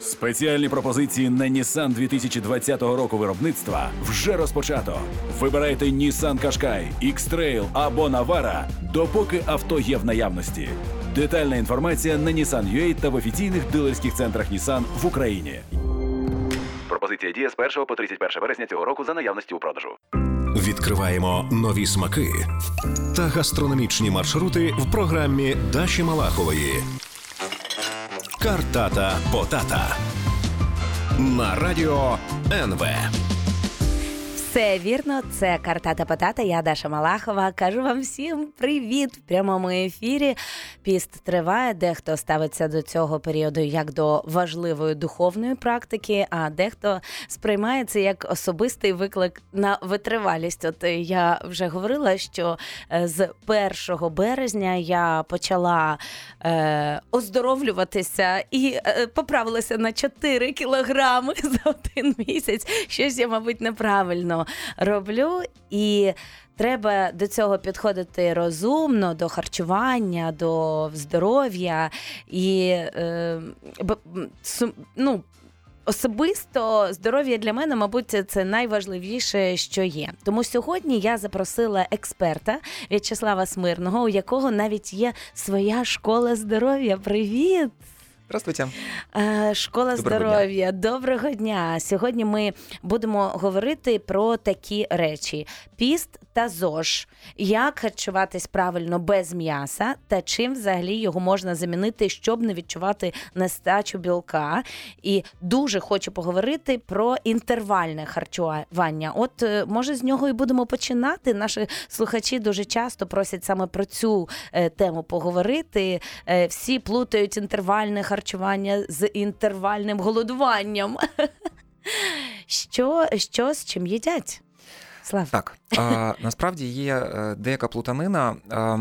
Спеціальні пропозиції на Nissan 2020 року виробництва вже розпочато. Вибирайте Nissan Qashqai, X-Trail або Navara, допоки авто є в наявності. Детальна інформація на Nissan.ua та в офіційних дилерських центрах Nissan в Україні. Пропозиція діє з 1 по 31 вересня цього року за наявності у продажу. Відкриваємо нові смаки та гастрономічні маршрути в програмі Даші Малахової. Картата Потата на радіо НВ. Все вірно, це Картата Потата. Я Даша Малахова. Кажу вам всім привіт в прямому ефірі. Піст триває. Дехто ставиться до цього періоду як до важливої духовної практики, а дехто сприймає це як особистий виклик на витривалість. От я вже говорила, що е, з 1 березня я почала е, оздоровлюватися і е, поправилася на 4 кілограми за один місяць. Щось я, мабуть, неправильно роблю, і треба до цього підходити розумно, до харчування, до здоров'я і е, ну, Особисто здоров'я для мене, мабуть, це найважливіше, що є. Тому сьогодні я запросила експерта В'ячеслава Смирного, у якого навіть є своя школа здоров'я. Привіт! Здравствуйте. Е, Школа Доброго здоров'я. Доброго дня. Сьогодні ми будемо говорити про такі речі: піст та ЗОЖ. Як харчуватись правильно без м'яса, та чим взагалі його можна замінити, щоб не відчувати нестачу білка. І дуже хочу поговорити про інтервальне харчування. От е, може з нього і будемо починати. Наші слухачі дуже часто просять саме про цю е, тему поговорити. Е, Всі плутають інтервальне харчування з інтервальним голодуванням. Що, що з чим їдять? Слав. Так, а, насправді є е, деяка плутанина. А,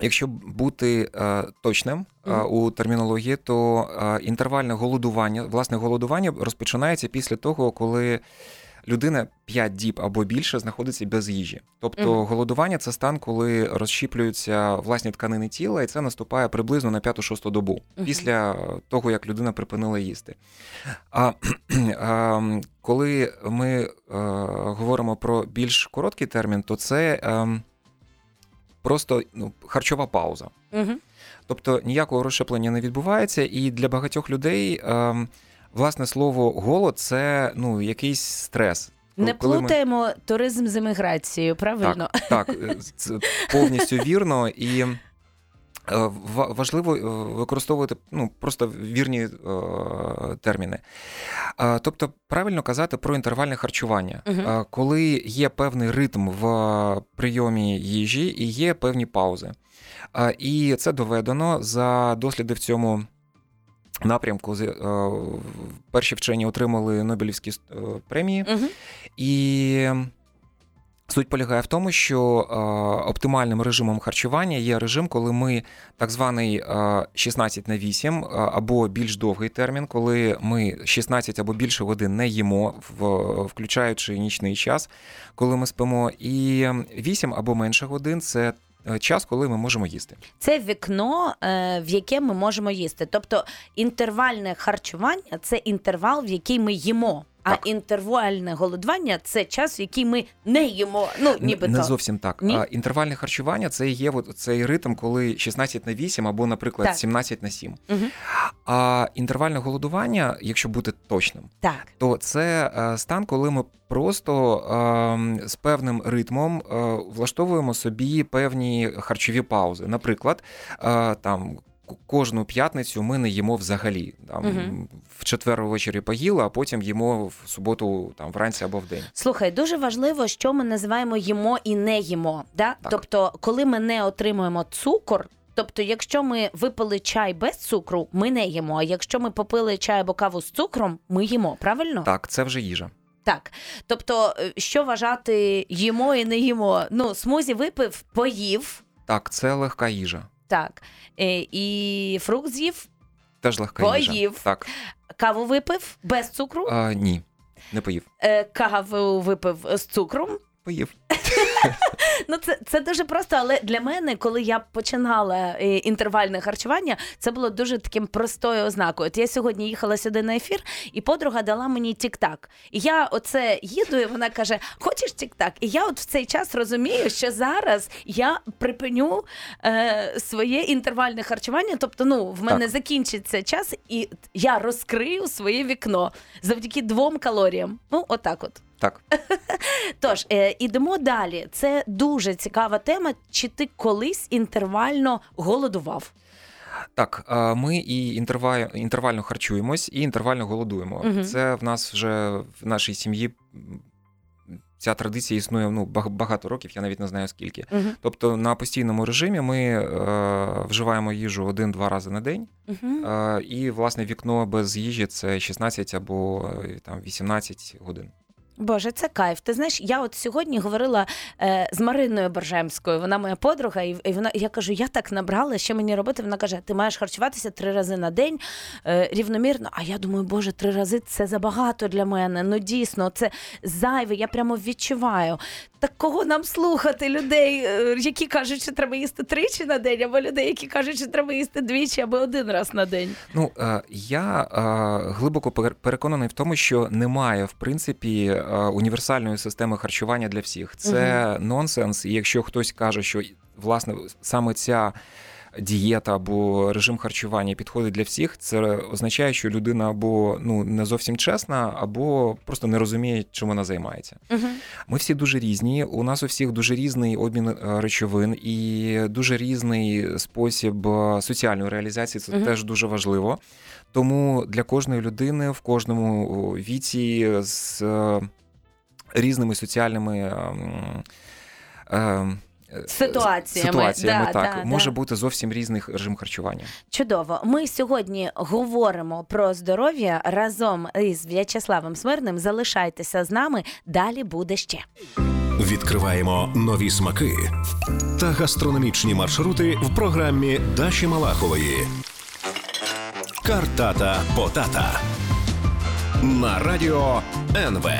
якщо бути е, точним е, у термінології, то е, інтервальне голодування, власне, голодування розпочинається після того, коли людина 5 діб або більше знаходиться без їжі. Тобто Мгм. голодування це стан, коли розщіплюються власні тканини тіла, і це наступає приблизно на 5-6 добу Мгм. після того, як людина припинила їсти. А, а коли ми е, говоримо про більш короткий термін, то це е, просто ну, харчова пауза. Угу. Тобто ніякого розщеплення не відбувається, і для багатьох людей е, власне слово голод це ну, якийсь стрес. Не Коли ми- плутаємо туризм з еміграцією, правильно? Так, так, е, це повністю вірно. І е, важливо е, використовувати ну, просто вірні е, терміни. Е, Тобто, правильно казати про інтервальне харчування, Мгм. Е, коли є певний ритм в прийомі їжі і є певні паузи. Е, І це доведено за досліди в цьому. Напрямку. З- е, перші вчені отримали Нобелівські е, премії, Угу. і суть полягає в тому, що е, оптимальним режимом харчування є режим, коли ми так званий е, 16 на 8 е, або більш довгий термін, коли ми 16 або більше годин не їмо, в- включаючи нічний час, коли ми спимо, і 8 або менше годин це час, коли ми можемо їсти. Це вікно, е, в яке ми можемо їсти. Тобто інтервальне харчування це інтервал, в який ми їмо. А Так. інтервальне голодування це час, в який ми не їмо. Ну, Н- нібито. Не зовсім так. Ні? А, інтервальне харчування це є от цей ритм, коли 16 на 8 або, наприклад, Так. 17 на 7. Мгм. А інтервальне голодування, якщо бути точним, Так. то це е, стан, коли ми просто е, з певним ритмом е, влаштовуємо собі певні харчові паузи. Наприклад, е, там. Кожну п'ятницю ми не їмо взагалі. Там, Мгм. В четвер ввечері поїли, а потім їмо в суботу там, вранці або вдень. Слухай, дуже важливо, що ми називаємо їмо і не їмо. Да? Так. Тобто, коли ми не отримуємо цукор. Тобто, якщо ми випили чай без цукру, ми не їмо. А якщо ми попили чай або каву з цукром, ми їмо. Правильно? Так, це вже їжа. Так. Тобто, е, що вважати їмо і не їмо? Ну, смузі випив, поїв, Так, це легка їжа. Так. Е, І фрукт з'їв, Теж легка їжа. Поїв. Так. каву випив без цукру, А, ні, не поїв. е, каву випив з цукром, поїв. Ну, це, це дуже просто, але для мене, коли я починала е, інтервальне харчування, це було дуже таким простою ознакою. От я сьогодні їхала сюди на ефір, і подруга дала мені тік-так. І я оце їду, і вона каже: Хочеш тік-так? І я от в цей час розумію, що зараз я припиню е, своє інтервальне харчування. Тобто, ну, в мене Так. закінчиться час, і я розкрию своє вікно завдяки двом калоріям. Ну, отак от. Так. Тож е, ідемо далі. Це дуже цікава тема. Чи ти колись інтервально голодував? Так, е, ми і інтервал, інтервально харчуємось, і інтервально голодуємо. Мгм. Це в нас вже в нашій сім'ї. Ця традиція існує ну, багато років, я навіть не знаю скільки. Угу. Тобто на постійному режимі ми е, вживаємо їжу один-два рази на день, Угу. е, і власне вікно без їжі це 16 або е, там 18 годин. Боже, це кайф. Ти знаєш, я от сьогодні говорила е, з Мариною Боржемською, вона моя подруга, і, і вона я кажу, я так набрала, що мені робити? Вона каже: ти маєш харчуватися три рази на день е, рівномірно. А я думаю, боже, три рази це забагато для мене. Ну дійсно, це зайве, я прямо відчуваю. Так кого нам слухати? Людей, е, які кажуть, що треба їсти тричі на день, або людей, які кажуть, що треба їсти двічі або один раз на день. Ну е, я е, глибоко переконаний в тому, що немає в принципі універсальної системи харчування для всіх. Це нонсенс. І якщо хтось каже, що власне саме ця дієта або режим харчування підходить для всіх, це означає, що людина або ну не зовсім чесна, або просто не розуміє, чим вона займається. Угу. Ми всі дуже різні. У нас у всіх дуже різний обмін е, речовин і дуже різний спосіб е, соціальної реалізації. Це Мгм. теж дуже важливо. Тому для кожної людини в кожному віці з е, різними соціальними. ем, ем, е, Ситуаціями, ситуаціями да, так да, може да. бути зовсім різний режим харчування. Чудово. Ми сьогодні говоримо про здоров'я разом із В'ячеславом Смирним. Залишайтеся з нами. Далі буде ще. Відкриваємо нові смаки та гастрономічні маршрути в програмі Даші Малахової. Картата Потата на радіо НВ.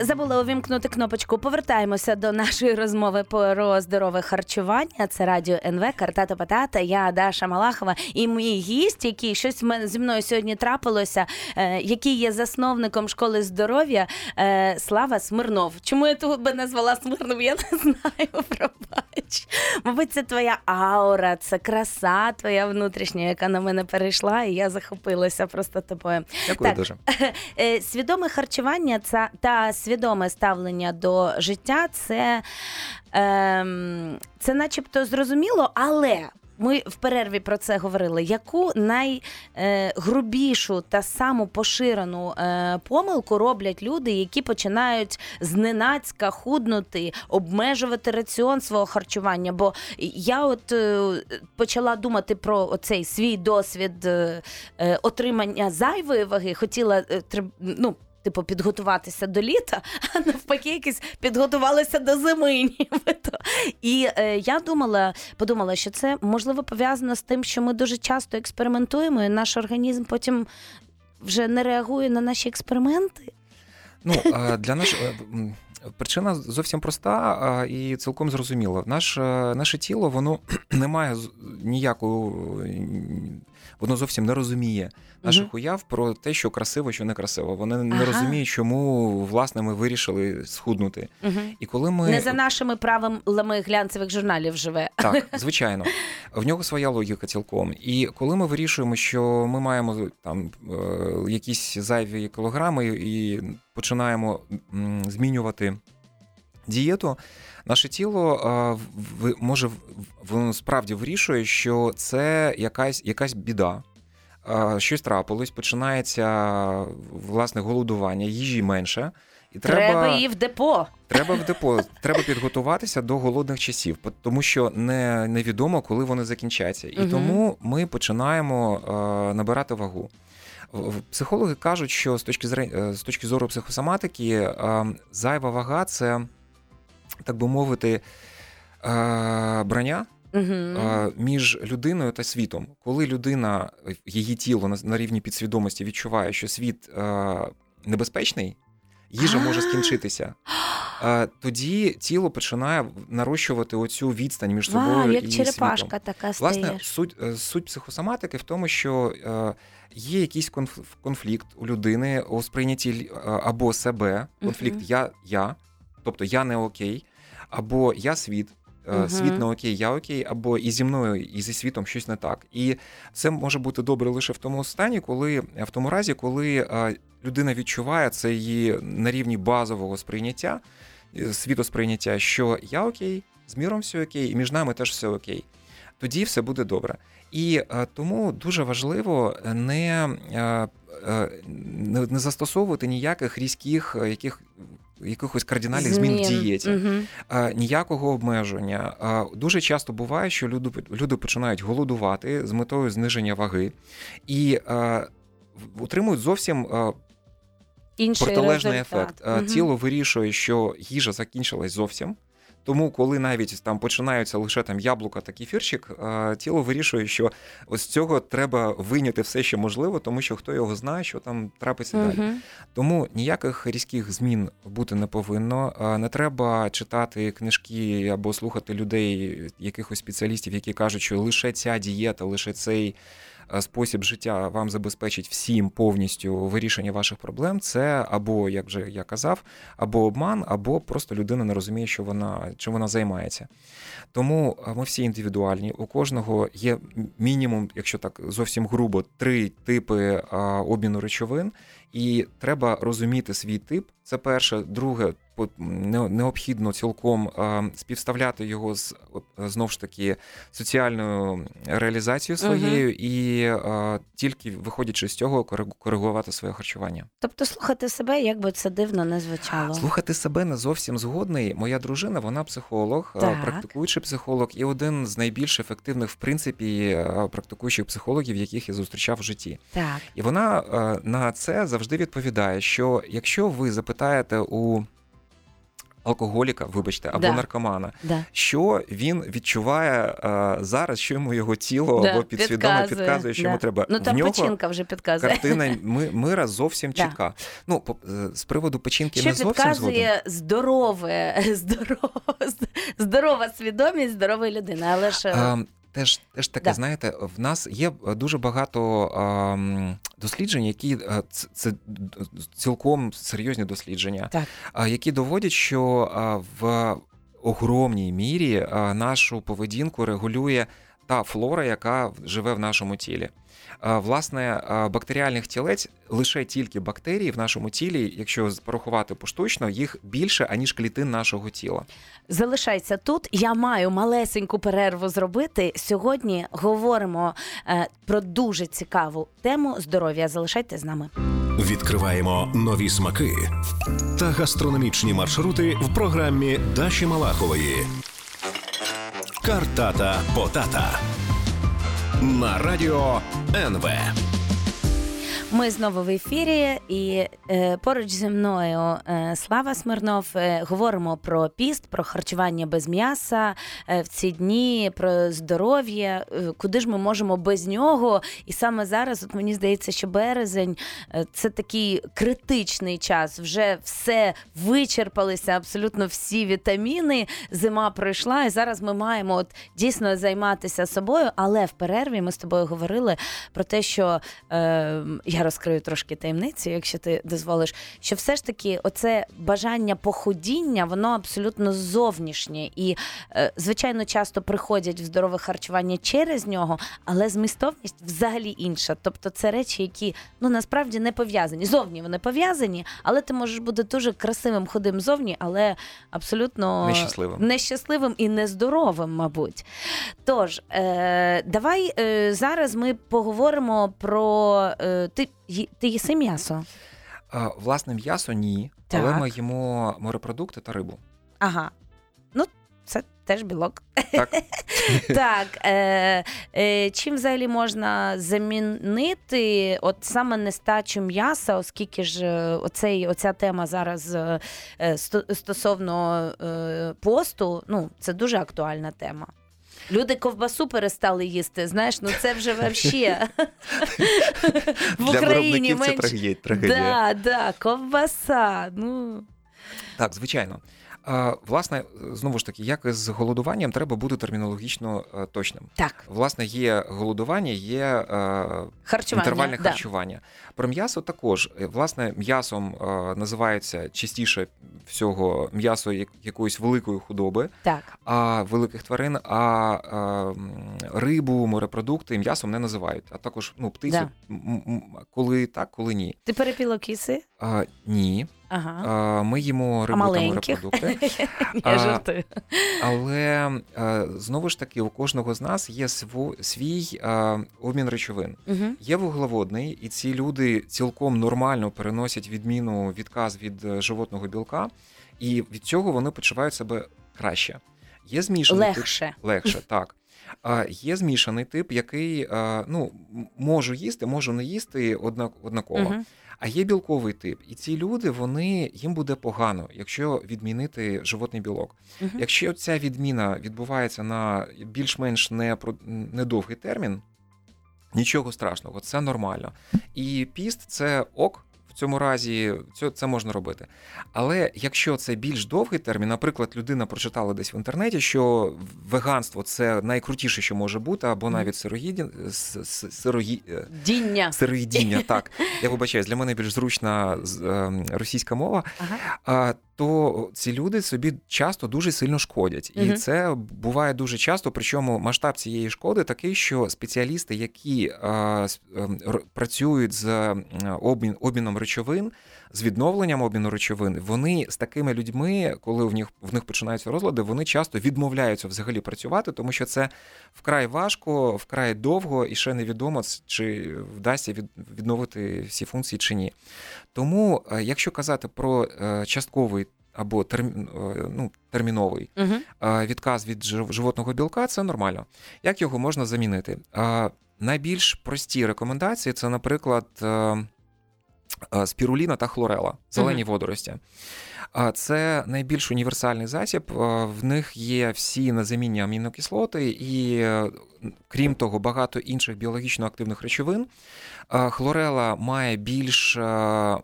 Забула увімкнути кнопочку. Повертаємося до нашої розмови про здорове харчування. Це радіо НВ, Картата Патата. Я Даша Малахова і мій гість, який щось зі мною сьогодні трапилося, е, який є засновником школи здоров'я е, Слава Смирнов. Чому я тебе назвала Смирнов? Я не знаю. Пробач. Мабуть, це твоя аура, це краса твоя внутрішня, яка на мене перейшла, і я захопилася просто тобою. Дякую Так. дуже. Е, Свідоме харчування це, та свідоме ставлення до життя це, ем, це начебто зрозуміло, але. Ми в перерві про це говорили. Яку найгрубішу та саму поширену е, помилку роблять люди, які починають зненацька худнути, обмежувати раціон свого харчування? Бо я от е, почала думати про оцей свій досвід е, отримання зайвої ваги, хотіла ну. Типу, підготуватися до літа, а навпаки, якось підготувалися до зими. Нібито. І е, я думала, подумала, що це можливо пов'язано з тим, що ми дуже часто експериментуємо, і наш організм потім вже не реагує на наші експерименти. Ну для наш е, причина зовсім проста і цілком зрозуміла. Наш, е, наше тіло воно не має ніякого, воно зовсім не розуміє наших уяв про те, що красиво, що не красиво. Вони не розуміють, чому власне ми вирішили схуднути. І коли ми Не за нашими правилами глянцевих журналів живе. так, звичайно, в нього своя логіка цілком. І коли ми вирішуємо, що ми маємо там е, якісь зайві кілограми і починаємо змінювати дієту, наше тіло е, в- може в- воно справді вирішує, що це якась, якась біда. Щось трапилось, починається власне голодування, їжі менше. І Треба її в депо. Треба в депо, треба підготуватися до голодних часів, тому що не, невідомо, коли вони закінчаться. І Мгм. тому ми починаємо е, набирати вагу. Психологи кажуть, що з точки, зре- е, з точки зору психосоматики, е, зайва вага це, так би мовити, е, броня Угу. між людиною та світом. Коли людина, її тіло на, на рівні підсвідомості відчуває, що світ е, небезпечний, їжа може скінчитися. Тоді тіло починає нарощувати оцю відстань між собою Вау, як і черепашка світом. така Власне, суть, е, суть психосоматики в тому, що е, є якийсь конф- конфлікт у людини у сприйнятті е, або себе, конфлікт Мгм. я, я, тобто я не окей, або я світ. Е, Мгм. Світ не окей, я окей, або і зі мною, і зі світом щось не так. І це може бути добре лише в тому стані, коли в тому разі, коли е, людина відчуває це її на рівні базового сприйняття, е, світосприйняття, що я окей, з міром все окей, і між нами теж все окей. Тоді все буде добре. І е, тому дуже важливо не, е, е, не, застосовувати ніяких різких е, яких, якихось кардинальних змін, в дієті. угу. Е, ніякого обмеження. Е, Дуже часто буває, що люди, люди починають голодувати з метою зниження ваги і е, отримують зовсім Інший протилежний результат. ефект. Угу. Тіло вирішує, що їжа закінчилась зовсім. Тому, коли навіть там починаються лише там яблука та кефірчик, тіло вирішує, що ось цього треба вийняти все, що можливо, тому що хто його знає, що там трапиться далі. Тому ніяких різких змін бути не повинно. Не треба читати книжки або слухати людей, якихось спеціалістів, які кажуть, що лише ця дієта, лише цей спосіб життя вам забезпечить всім повністю вирішення ваших проблем. Це або, як вже я казав, або обман, або просто людина не розуміє, що вона чим вона займається. Тому е, ми всі індивідуальні. У кожного є мінімум, якщо так зовсім грубо, три типи обміну речовин, і треба розуміти свій тип. Це перше, друге, необхідно цілком співставляти його з знов ж таки соціальною реалізацією своєю, і тільки виходячи з цього, кориг- коригувати своє харчування. Тобто слухати себе, як би це дивно не звучало. Слухати себе не зовсім згодний. Моя дружина, вона психолог, Так. практикуючий психолог, і один з найбільш ефективних, в принципі, практикуючих психологів, яких я зустрічав в житті. Так. І вона на це завжди відповідає: що якщо ви запитаєте у алкоголіка, вибачте, або Да. наркомана, Да. що він відчуває е, зараз, що йому його тіло Да, або підсвідомо підказує, що да. йому треба. Ну там в нього печінка вже підказує. картина ми, мира зовсім чітка. Ну, по- е, з приводу печінки Що не зовсім згоден. підказує здорове, здорово, здорова свідомість здорової людини, але ж е, А, теж, теж таке, Да. знаєте, в нас є дуже багато ам, досліджень, які е, це цілком серйозні дослідження, Так. які доводять, що в огромній мірі нашу поведінку регулює та флора, яка живе в нашому тілі. Власне, бактеріальних тілець лише тільки бактерії в нашому тілі, якщо порахувати поштучно, їх більше аніж клітин нашого тіла. залишайся тут. Я маю малесеньку перерву зробити. Сьогодні говоримо е, про дуже цікаву тему здоров'я. Залишайтесь з нами. Відкриваємо нові смаки та гастрономічні маршрути в програмі Даші Малахової. Картата Потата на радіо НВ. Ми знову в ефірі, і е, поруч зі мною е, Слава Смирнов. Е, говоримо про піст, про харчування без м'яса е, в ці дні, про здоров'я, е, куди ж ми можемо без нього. І саме зараз, от мені здається, що березень е, це такий критичний час. Вже все вичерпалися, абсолютно всі вітаміни. Зима пройшла, і зараз ми маємо от дійсно займатися собою. Але в перерві ми з тобою говорили про те, що е, я розкрию трошки таємницю, якщо ти дозволиш, що все ж таки оце бажання похудіння, воно абсолютно зовнішнє. І, е, звичайно, часто приходять в здорове харчування через нього, але змістовність взагалі інша. Тобто це речі, які ну насправді не пов'язані. Зовні вони пов'язані, але ти можеш бути дуже красивим, худим зовні, але абсолютно Нещасливим. нещасливим і нездоровим, мабуть. Тож, е, давай е, зараз ми поговоримо про е, ти, ти їси м'ясо. А, Власне, м'ясо ні, але Так. ми їмо морепродукти та рибу. Ага. Ну, це теж білок. Так, так. Е, е, чим взагалі можна замінити от саме нестачу м'яса, оскільки ж е, оцей, оця тема зараз е, е, стосовно е, посту, ну, це дуже актуальна тема. Люди ковбасу перестали їсти. Знаєш, ну це вже вообще в Україні менше. трагедія. трагедія. Да, да, ковбаса. Ну Так, звичайно. Власне, знову ж таки, як з голодуванням, треба бути термінологічно е, точним. так, Власне, є голодування, є е, харчування. інтервальне да. харчування. Про м'ясо також. Е, Власне, м'ясом називається частіше всього м'ясо як- якоїсь великої худоби, Так. а великих тварин, а рибу, морепродукти м'ясом не називають. А також ну, птицю, Да. коли так, коли ні. Ти перепіло кіси? А, ні. Ага. А, ми їмо рибу та маленьких? морепродукти. Я А, жартую. Але знову ж таки, у кожного з нас є свій обмін речовин. Мгм. Є вуглеводний, і ці люди цілком нормально переносять відміну відказ від е, животного білка, і від цього вони почувають себе краще. Є змішаний тип Легше. легше, так. А є змішаний тип, який ну, можу їсти, можу не їсти одна- однаково. Мгм. А є білковий тип, і ці люди вони їм буде погано, якщо відмінити животний білок. Мгм. Якщо ця відміна відбувається на більш-менш не недовгий термін, нічого страшного, це нормально. І піст це ок. В цьому разі це, це можна робити. Але якщо це більш довгий термін, наприклад, людина прочитала десь в інтернеті, що веганство це найкрутіше, що може бути, або навіть сироїді, сирогі, е, Діння. сироїдіння, так. Я вибачаюсь, для мене більш зручна ем, російська мова. Ага. То ці люди собі часто дуже сильно шкодять. І Мгм. це буває дуже часто. Причому масштаб цієї шкоди такий, що спеціалісти, які с- ем, працюють з обмін, обміном речовин, з відновленням обміну речовин, вони з такими людьми, коли в них в них починаються розлади, вони часто відмовляються взагалі працювати, тому що це вкрай важко, вкрай довго, і ще невідомо, чи вдасться від, відновити всі функції чи ні. Тому, е, якщо казати про е, частковий або терм, е, ну, терміновий е, відказ від животного білка, це нормально. Як його можна замінити? Найбільш прості рекомендації це, наприклад, е, е, спіруліна та хлорела, зелені водорості. Це найбільш універсальний засіб. В них є всі незамінні амінокислоти, і е, крім того, багато інших біологічно активних речовин. Хлорела має більш е,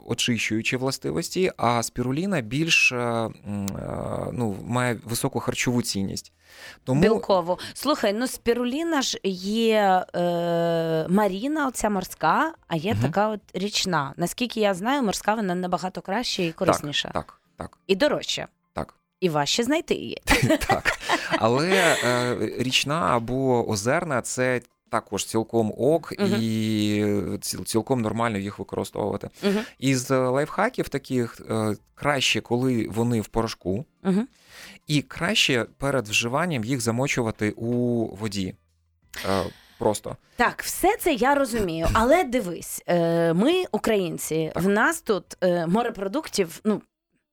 очищуючі властивості, а спіруліна більш е, ну, має високу харчову цінність. Тому Білкову. Слухай, ну спіруліна ж є е, маріна, оця морська, а є Мгм. така от річна. Наскільки я знаю, морська вона набагато краще і корисніша. так, так, І дорожча. так. І важче знайти її. так. Але е, річна або озерна це також цілком ок, Мгм. і цілком нормально їх використовувати. Мгм. Із лайфхаків таких е, краще, коли вони в порошку, Мгм. і краще перед вживанням їх замочувати у воді. Е, Просто Так, все це я розумію. Але дивись, е, ми, українці, Так. в нас тут е, морепродуктів, ну.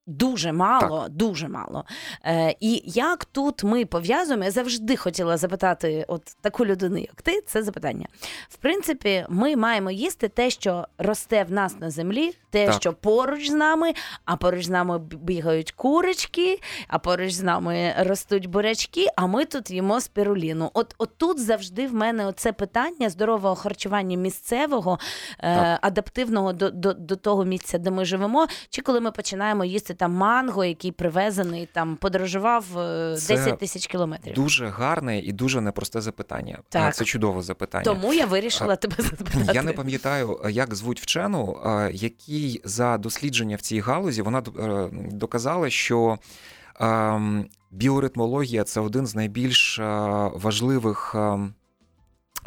Дуже мало, дуже мало. Е, і як тут ми пов'язуємо, я завжди хотіла запитати от таку людину, як ти, це запитання. В принципі, ми маємо їсти те, що росте в нас на землі, те, Так. що поруч з нами, а поруч з нами бігають курочки, а поруч з нами ростуть бурячки, а ми тут їмо спіруліну. От, от тут завжди в мене оце питання здорового харчування місцевого, е, адаптивного до, до, до того місця, де ми живемо. Чи коли ми починаємо їсти там манго, який привезений, там подорожував е, Це 10 тисяч кілометрів. дуже гарне і дуже непросте запитання. Так. Це чудове запитання. Тому я вирішила тебе запитати. Я не пам'ятаю, як звуть вчену, е, який за дослідження в цій галузі вона е, доказала, що ем, біоритмологія це один з найбільш е, важливих.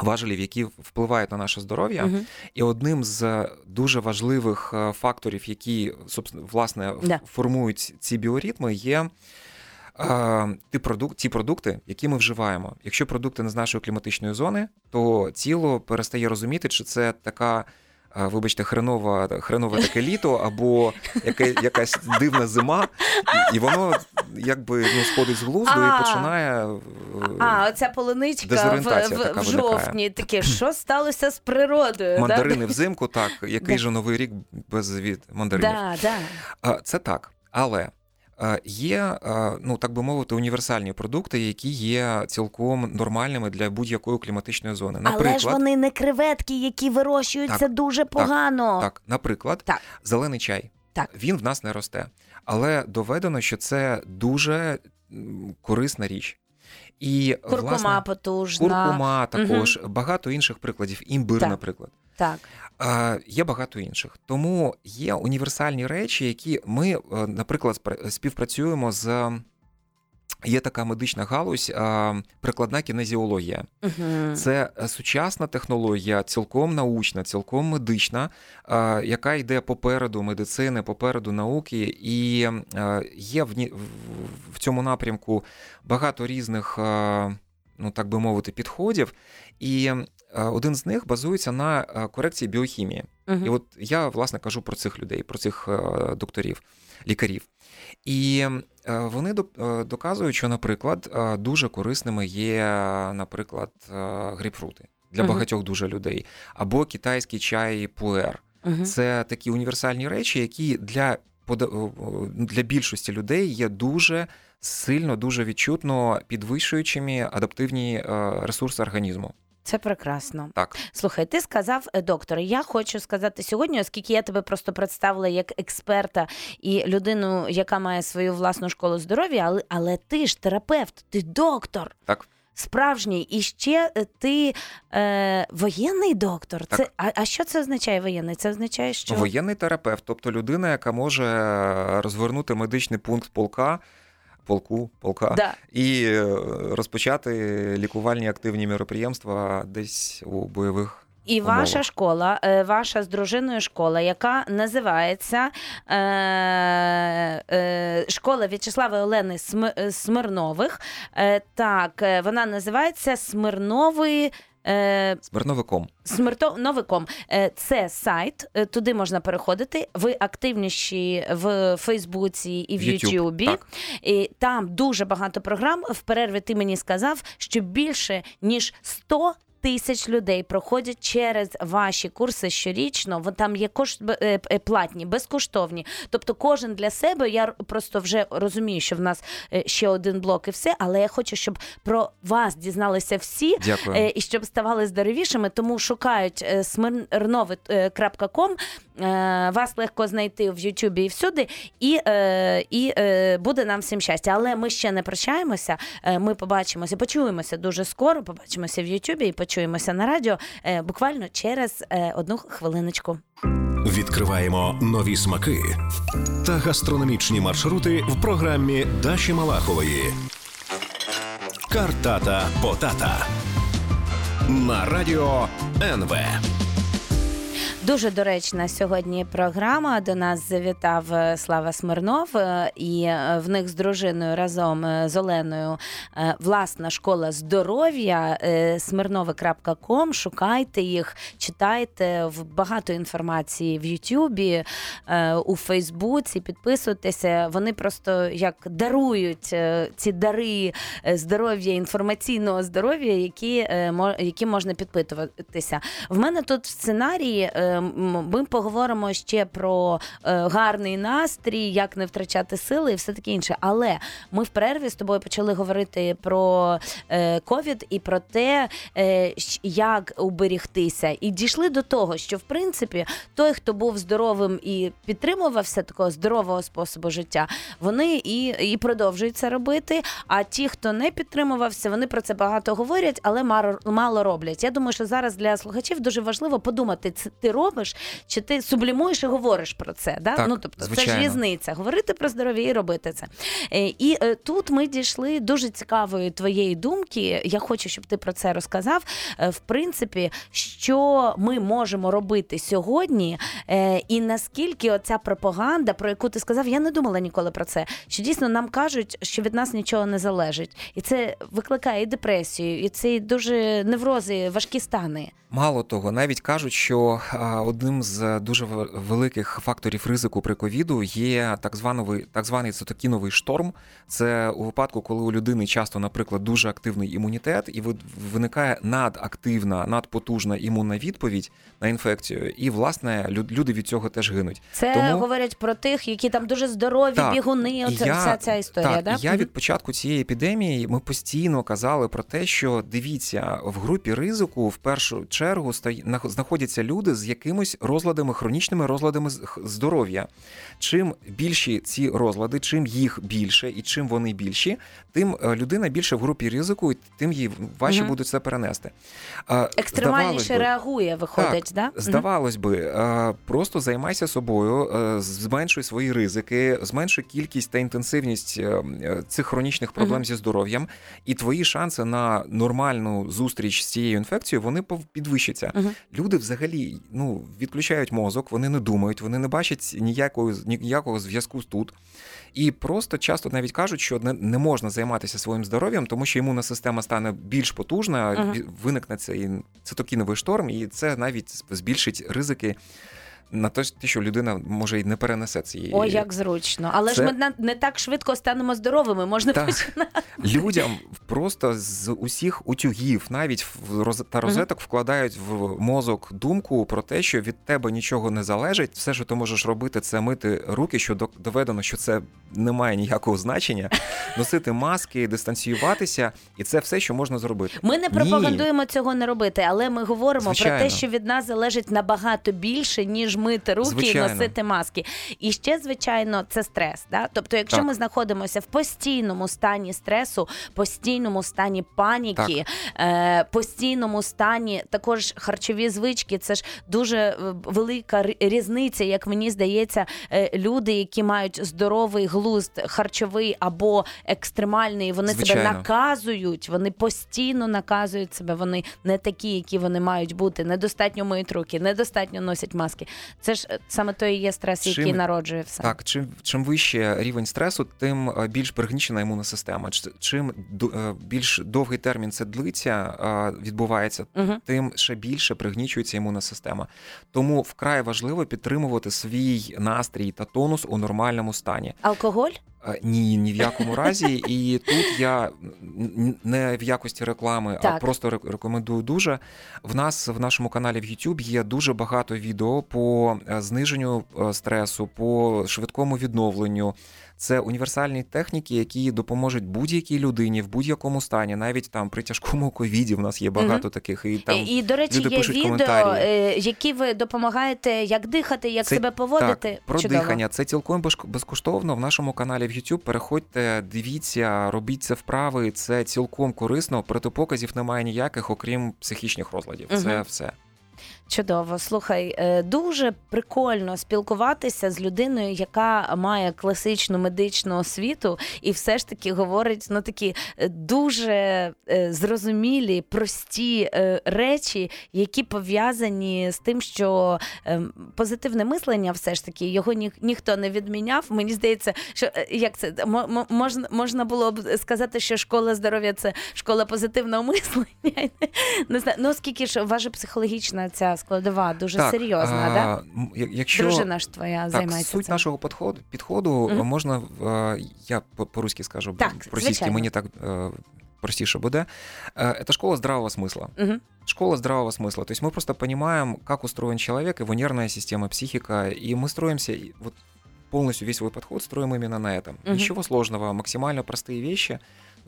Важелів, які впливають на наше здоров'я, Мгм. і одним з дуже важливих е, факторів, які власне Да. формують ці біоритми, є е, ті, продук- ті продукти, які ми вживаємо. Якщо продукти не з нашої кліматичної зони, то тіло перестає розуміти, чи це така. е, Вибачте, хренова, хренове таке літо, або яке, якась дивна зима, і, і воно якби ну, сходить з глузду і починає е, А, оця полуничка в, в, в жовтні. Таке, що сталося з природою? мандарини взимку, так, який же новий рік без від мандаринів. Да, да. Це так. Але Е, Є, е, ну так би мовити, універсальні продукти, які є цілком нормальними для будь-якої кліматичної зони. Наприклад, Але ж вони не креветки, які вирощуються Так, дуже погано. так, наприклад, Так. зелений чай. Так. Він в нас не росте. Але доведено, що це дуже корисна річ. І, Куркума власне, потужна. куркума також, багато інших прикладів, імбир, Так. наприклад. Так. Є багато інших. Тому є універсальні речі, які ми, е, наприклад, співпрацюємо з. Є така медична галузь, а, прикладна кінезіологія. Угу. Це е, сучасна технологія, цілком научна, цілком медична, а, яка йде попереду медицини, попереду науки, і е, є в, цьому напрямку багато різних, е, ну так би мовити, підходів. І один з них базується на корекції біохімії. Угу. І от я власне кажу про цих людей, про цих докторів, лікарів. І вони до- е, доказують, що, наприклад, е, дуже корисними є, наприклад, е, грейпфрути для багатьох дуже людей, або китайський чай пуер. Це такі універсальні речі, які для для більшості людей є дуже сильно, дуже відчутно підвищуючими адаптивні е, ресурси організму. Це прекрасно. Так. Слухай, ти сказав, е, доктор, я хочу сказати сьогодні, оскільки я тебе просто представила як експерта і людину, яка має свою власну школу здоров'я, але, але ти ж терапевт, ти доктор. Так. Справжній, і ще е, ти е, воєнний доктор. Так. Це, а, а що це означає воєнний? Це означає, що Воєнний терапевт, тобто людина, яка може розвернути медичний пункт полка, полку, полка, да. і е, розпочати лікувальні активні міроприємства десь у бойових. І умовах. ваша школа, е, ваша з дружиною школа, яка називається е, е, школа В'ячеслава Олени Смирнових. Е, так, е, вона називається Смирновий. Е, Смирновиком. Смирновиком. Е, Це сайт, е, туди можна переходити. Ви активніші в Фейсбуці і в YouTube, Ютубі. так. І там дуже багато програм. В перерві ти мені сказав, що більше ніж 100 Тисяч людей проходять через ваші курси щорічно. Вон там є кош... е, е, платні, безкоштовні. Тобто, кожен для себе. Я просто вже розумію, що в нас е, ще один блок і все. Але я хочу, щоб про вас дізналися всі. Дякую. І щоб ставали здоровішими, тому шукають е, вас легко знайти в Ютубі і всюди, і, і буде нам всім щастя. Але ми ще не прощаємося. Ми побачимося, почуємося дуже скоро. Побачимося в Ютубі і почуємося на радіо е, буквально через е, одну хвилиночку. Відкриваємо нові смаки та гастрономічні маршрути в програмі Даші Малахової. Картата Потата на радіо НВ. Дуже доречна сьогодні програма. До нас завітав е, Слава Смирнов, е, і е, в них з дружиною разом з Оленою власна школа здоров'я смирнове.ком. Шукайте їх, читайте в багато інформації в Ютубі, у Фейсбуці. Підписуйтеся. Вони просто як дарують ці дари здоров'я, інформаційного здоров'я, які, які можна підпитуватися. В мене тут в сценарії ми поговоримо ще про е, гарний настрій, як не втрачати сили і все таке інше. Але ми в перерві з тобою почали говорити про е, ковід і про те, е, як уберігтися. І дійшли до того, що в принципі той, хто був здоровим і підтримувався такого здорового способу життя, вони і, і продовжують це робити. А ті, хто не підтримувався, вони про це багато говорять, але мало, роблять. Я думаю, що зараз для слухачів дуже важливо подумати, ти робиш, чи ти сублімуєш і говориш про це. Да? Так, ну тобто, це ж різниця. Говорити про здоров'я і робити це. Е, І е, тут ми дійшли дуже цікавої твоєї думки. Я хочу, щоб ти про це розказав. Е, В принципі, що ми можемо робити сьогодні, і наскільки оця пропаганда, про яку ти сказав, я не думала ніколи про це. Що дійсно нам кажуть, що від нас нічого не залежить, і це викликає і депресію, і це дуже неврози, важкі стани. Мало того, навіть кажуть, що одним з дуже великих факторів ризику при ковіду є так званий, так званий цитокіновий шторм. Це у випадку, коли у людини часто, наприклад, дуже активний імунітет, і ви- виникає надактивна, надпотужна імунна відповідь на інфекцію. І власне люди від цього теж гинуть. Це Тому- говорять про тих, які там дуже здорові, Так, бігуни. От я- вся ця історія, так, да? я від початку цієї епідемії ми постійно казали про те, що дивіться, в групі ризику в першу чергу нах- знаходяться люди з якимись розладами, хронічними розладами здоров'я. Чим більші ці розлади, чим їх більше і чим вони більші, тим е, людина більше в групі ризику, і тим їй важче Мгм. буде це перенести. Здавалось Екстремальніше би, реагує, виходить, да? Мгм. Здавалось би, е, просто займайся собою, е, зменшуй свої ризики, зменшуй кількість та інтенсивність цих хронічних проблем Мгм. зі здоров'ям, і твої шанси на нормальну зустріч з цією інфекцією вони підвищаться. Мгм. Люди взагалі ну, відключають мозок, вони не думають, вони не бачать ніякого, ніякого зв'язку тут. І просто часто навіть кажуть, що не, не можна займатися своїм здоров'ям, тому що імунна система стане більш потужна, uh-huh. виникне цей цитокіновий шторм, і це навіть збільшить ризики на те, що людина може й не перенесе цієї. Ой, як зручно. Але ж ми не так швидко станемо здоровими. Можна Так. починати. Людям просто з усіх утюгів, навіть в роз- та розеток вкладають в мозок думку про те, що від тебе нічого не залежить. Все, що ти можеш робити, це мити руки, що доведено, що це не має ніякого значення. Носити маски, дистанціюватися, і це все, що можна зробити. Ми не Ні. цього не робити, але ми говоримо про те, що від нас залежить набагато більше, ніж мити руки Звичайно. і носити маски. І ще, звичайно, це стрес. Да? Тобто, якщо Так. ми знаходимося в постійному стані стресу, постійному стані паніки, е, постійному стані також харчові звички, це ж дуже е, велика різниця, як мені здається, е, люди, які мають здоровий глузд харчовий або екстремальний, вони себе наказують, вони постійно наказують себе. Вони не такі, які вони мають бути. Недостатньо миють руки, недостатньо носять маски. Це ж е, саме той і є стрес, Чим- який народжує все. Так, чим, чим вище рівень стресу, тим е, більш пригнічена імунна система. Чим е, більш довгий термін це длиться, відбувається, Угу. тим ще більше пригнічується імунна система. Тому вкрай важливо підтримувати свій настрій та тонус у нормальному стані. Алкоголь? Е, Ні, ні в якому разі. І тут я не в якості реклами, а просто рекомендую дуже. В нас в нашому каналі в YouTube є дуже багато відео по е, зниженню е, стресу, по швидкому відновленню. Це універсальні техніки, які допоможуть будь-якій людині в будь-якому стані, навіть там при тяжкому ковіді. В нас є багато таких. І там і, і, до речі, люди є пишуть відео, коментарі. е, які ви допомагаєте, як дихати, як Це- себе поводити. Так, про Чудово. дихання. Це цілком безк- безкоштовно в нашому каналі в YouTube. Переходьте, дивіться, робіть це вправи. Це цілком корисно. Протипоказів немає ніяких, окрім психічних розладів. Це все. Чудово, слухай, е, дуже прикольно спілкуватися з людиною, яка має класичну медичну освіту, і все ж таки говорить ну такі е, дуже е, зрозумілі, прості речі, які пов'язані з тим, що позитивне мислення, все ж таки, його ні, ніхто не відміняв. Мені здається, що як це мо- мо- можна, можна було б сказати, що школа здоров'я це школа позитивного мислення. Не знаю, ну оскільки ж ваша психологічна ця складова дуже так, серйозна, а, да? м, я- Якщо Дружина ж твоя так, займається суть цим. нашого підходу, підходу Мгм. можна е, я по- по-руськи скажу, Так, російськи звичайно. мені так е, простіше буде. Е, Це школа здравого смысла. Мгм. Школа здравого смысла. То есть мы просто понимаем, как устроен человек, его нервная система, психика, и мы строимся, и вот полностью весь свой подход строим именно на этом. Мгм. Ничего сложного, максимально простые вещи,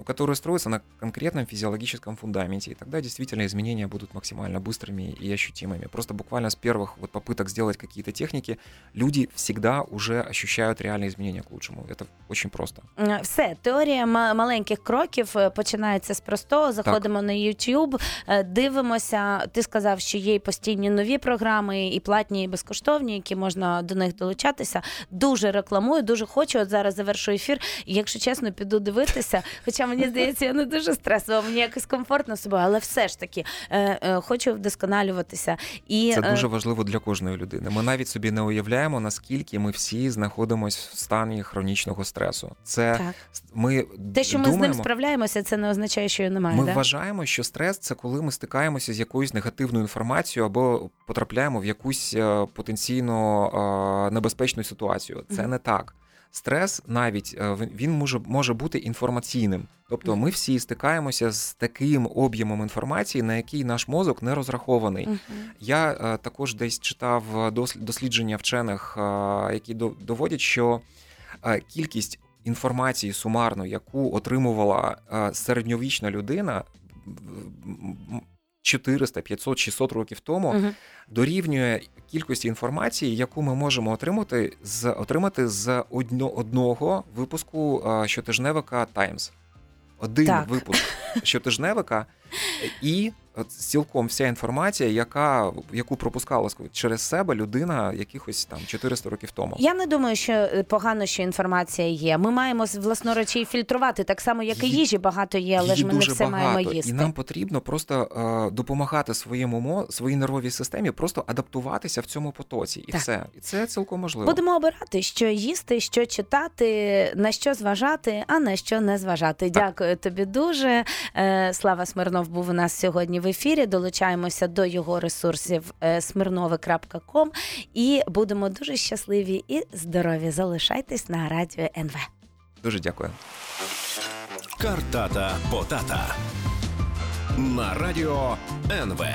но которые строятся на конкретном физиологическом фундаменте. И тогда действительно изменения будут максимально быстрыми и ощутимыми. Просто буквально с первых вот попыток сделать какие-то техники, люди всегда уже ощущают реальные изменения к лучшему. Это очень просто. Е, Все, теорія ма- маленьких кроків е, починається з простого. Заходимо на YouTube, е, дивимося. Ти сказав, що є і постійні нові програми, і платні, і безкоштовні, які можна до них долучатися. Дуже рекламую, дуже хочу. От зараз завершу ефір. І якщо чесно, піду дивитися. Хоча мені здається, я не дуже стресова, мені якось комфортно з собою, але все ж таки е, е, хочу вдосконалюватися. І, Це е, дуже важливо для кожної людини. Ми навіть собі не уявляємо, наскільки ми всі знаходимося в стані хронічного стресу. Це так. ми Те, що ми з ним справляємося, це не означає, що його немає. Ми да? вважаємо, що стрес це коли ми стикаємося з якоюсь негативною інформацією або потрапляємо в якусь е, потенційно небезпечну ситуацію. Це Мгм. не так. Стрес навіть е, він- може, може бути інформаційним. Тобто ми всі стикаємося з таким об'ємом інформації, на який наш мозок не розрахований. Мгм. Я е, також десь читав е, дослідження вчених, е, які до- доводять, що е, кількість інформації сумарно, яку отримувала середньовічна людина 400, 500, 600 років тому, угу. дорівнює кількості інформації, яку ми можемо отримати з отримати з одно, одного випуску щотижневика Times. Один Так. випуск щотижневика, і цілком вся інформація, яка яку пропускала через себе людина якихось там 400 років тому. Я не думаю, що е, погано, що інформація є. Ми маємо власноруч її фільтрувати, так само, як і їжі багато є, але ж ми не все багато, маємо їсти. і нам потрібно просто е, допомагати своєму своїй нервовій системі, просто адаптуватися в цьому потоці, і Так. все. І це цілком можливо. Будемо обирати, що їсти, що читати, на що зважати, а на що не зважати. Дякую тобі дуже. Е, Слава Смирнов був у нас сьогодні в ефірі. Долучаємося до його ресурсів е, smirnovi.com і будемо дуже щасливі і здорові. Залишайтесь на радіо НВ. Дуже дякую. Картата Потата на радіо НВ.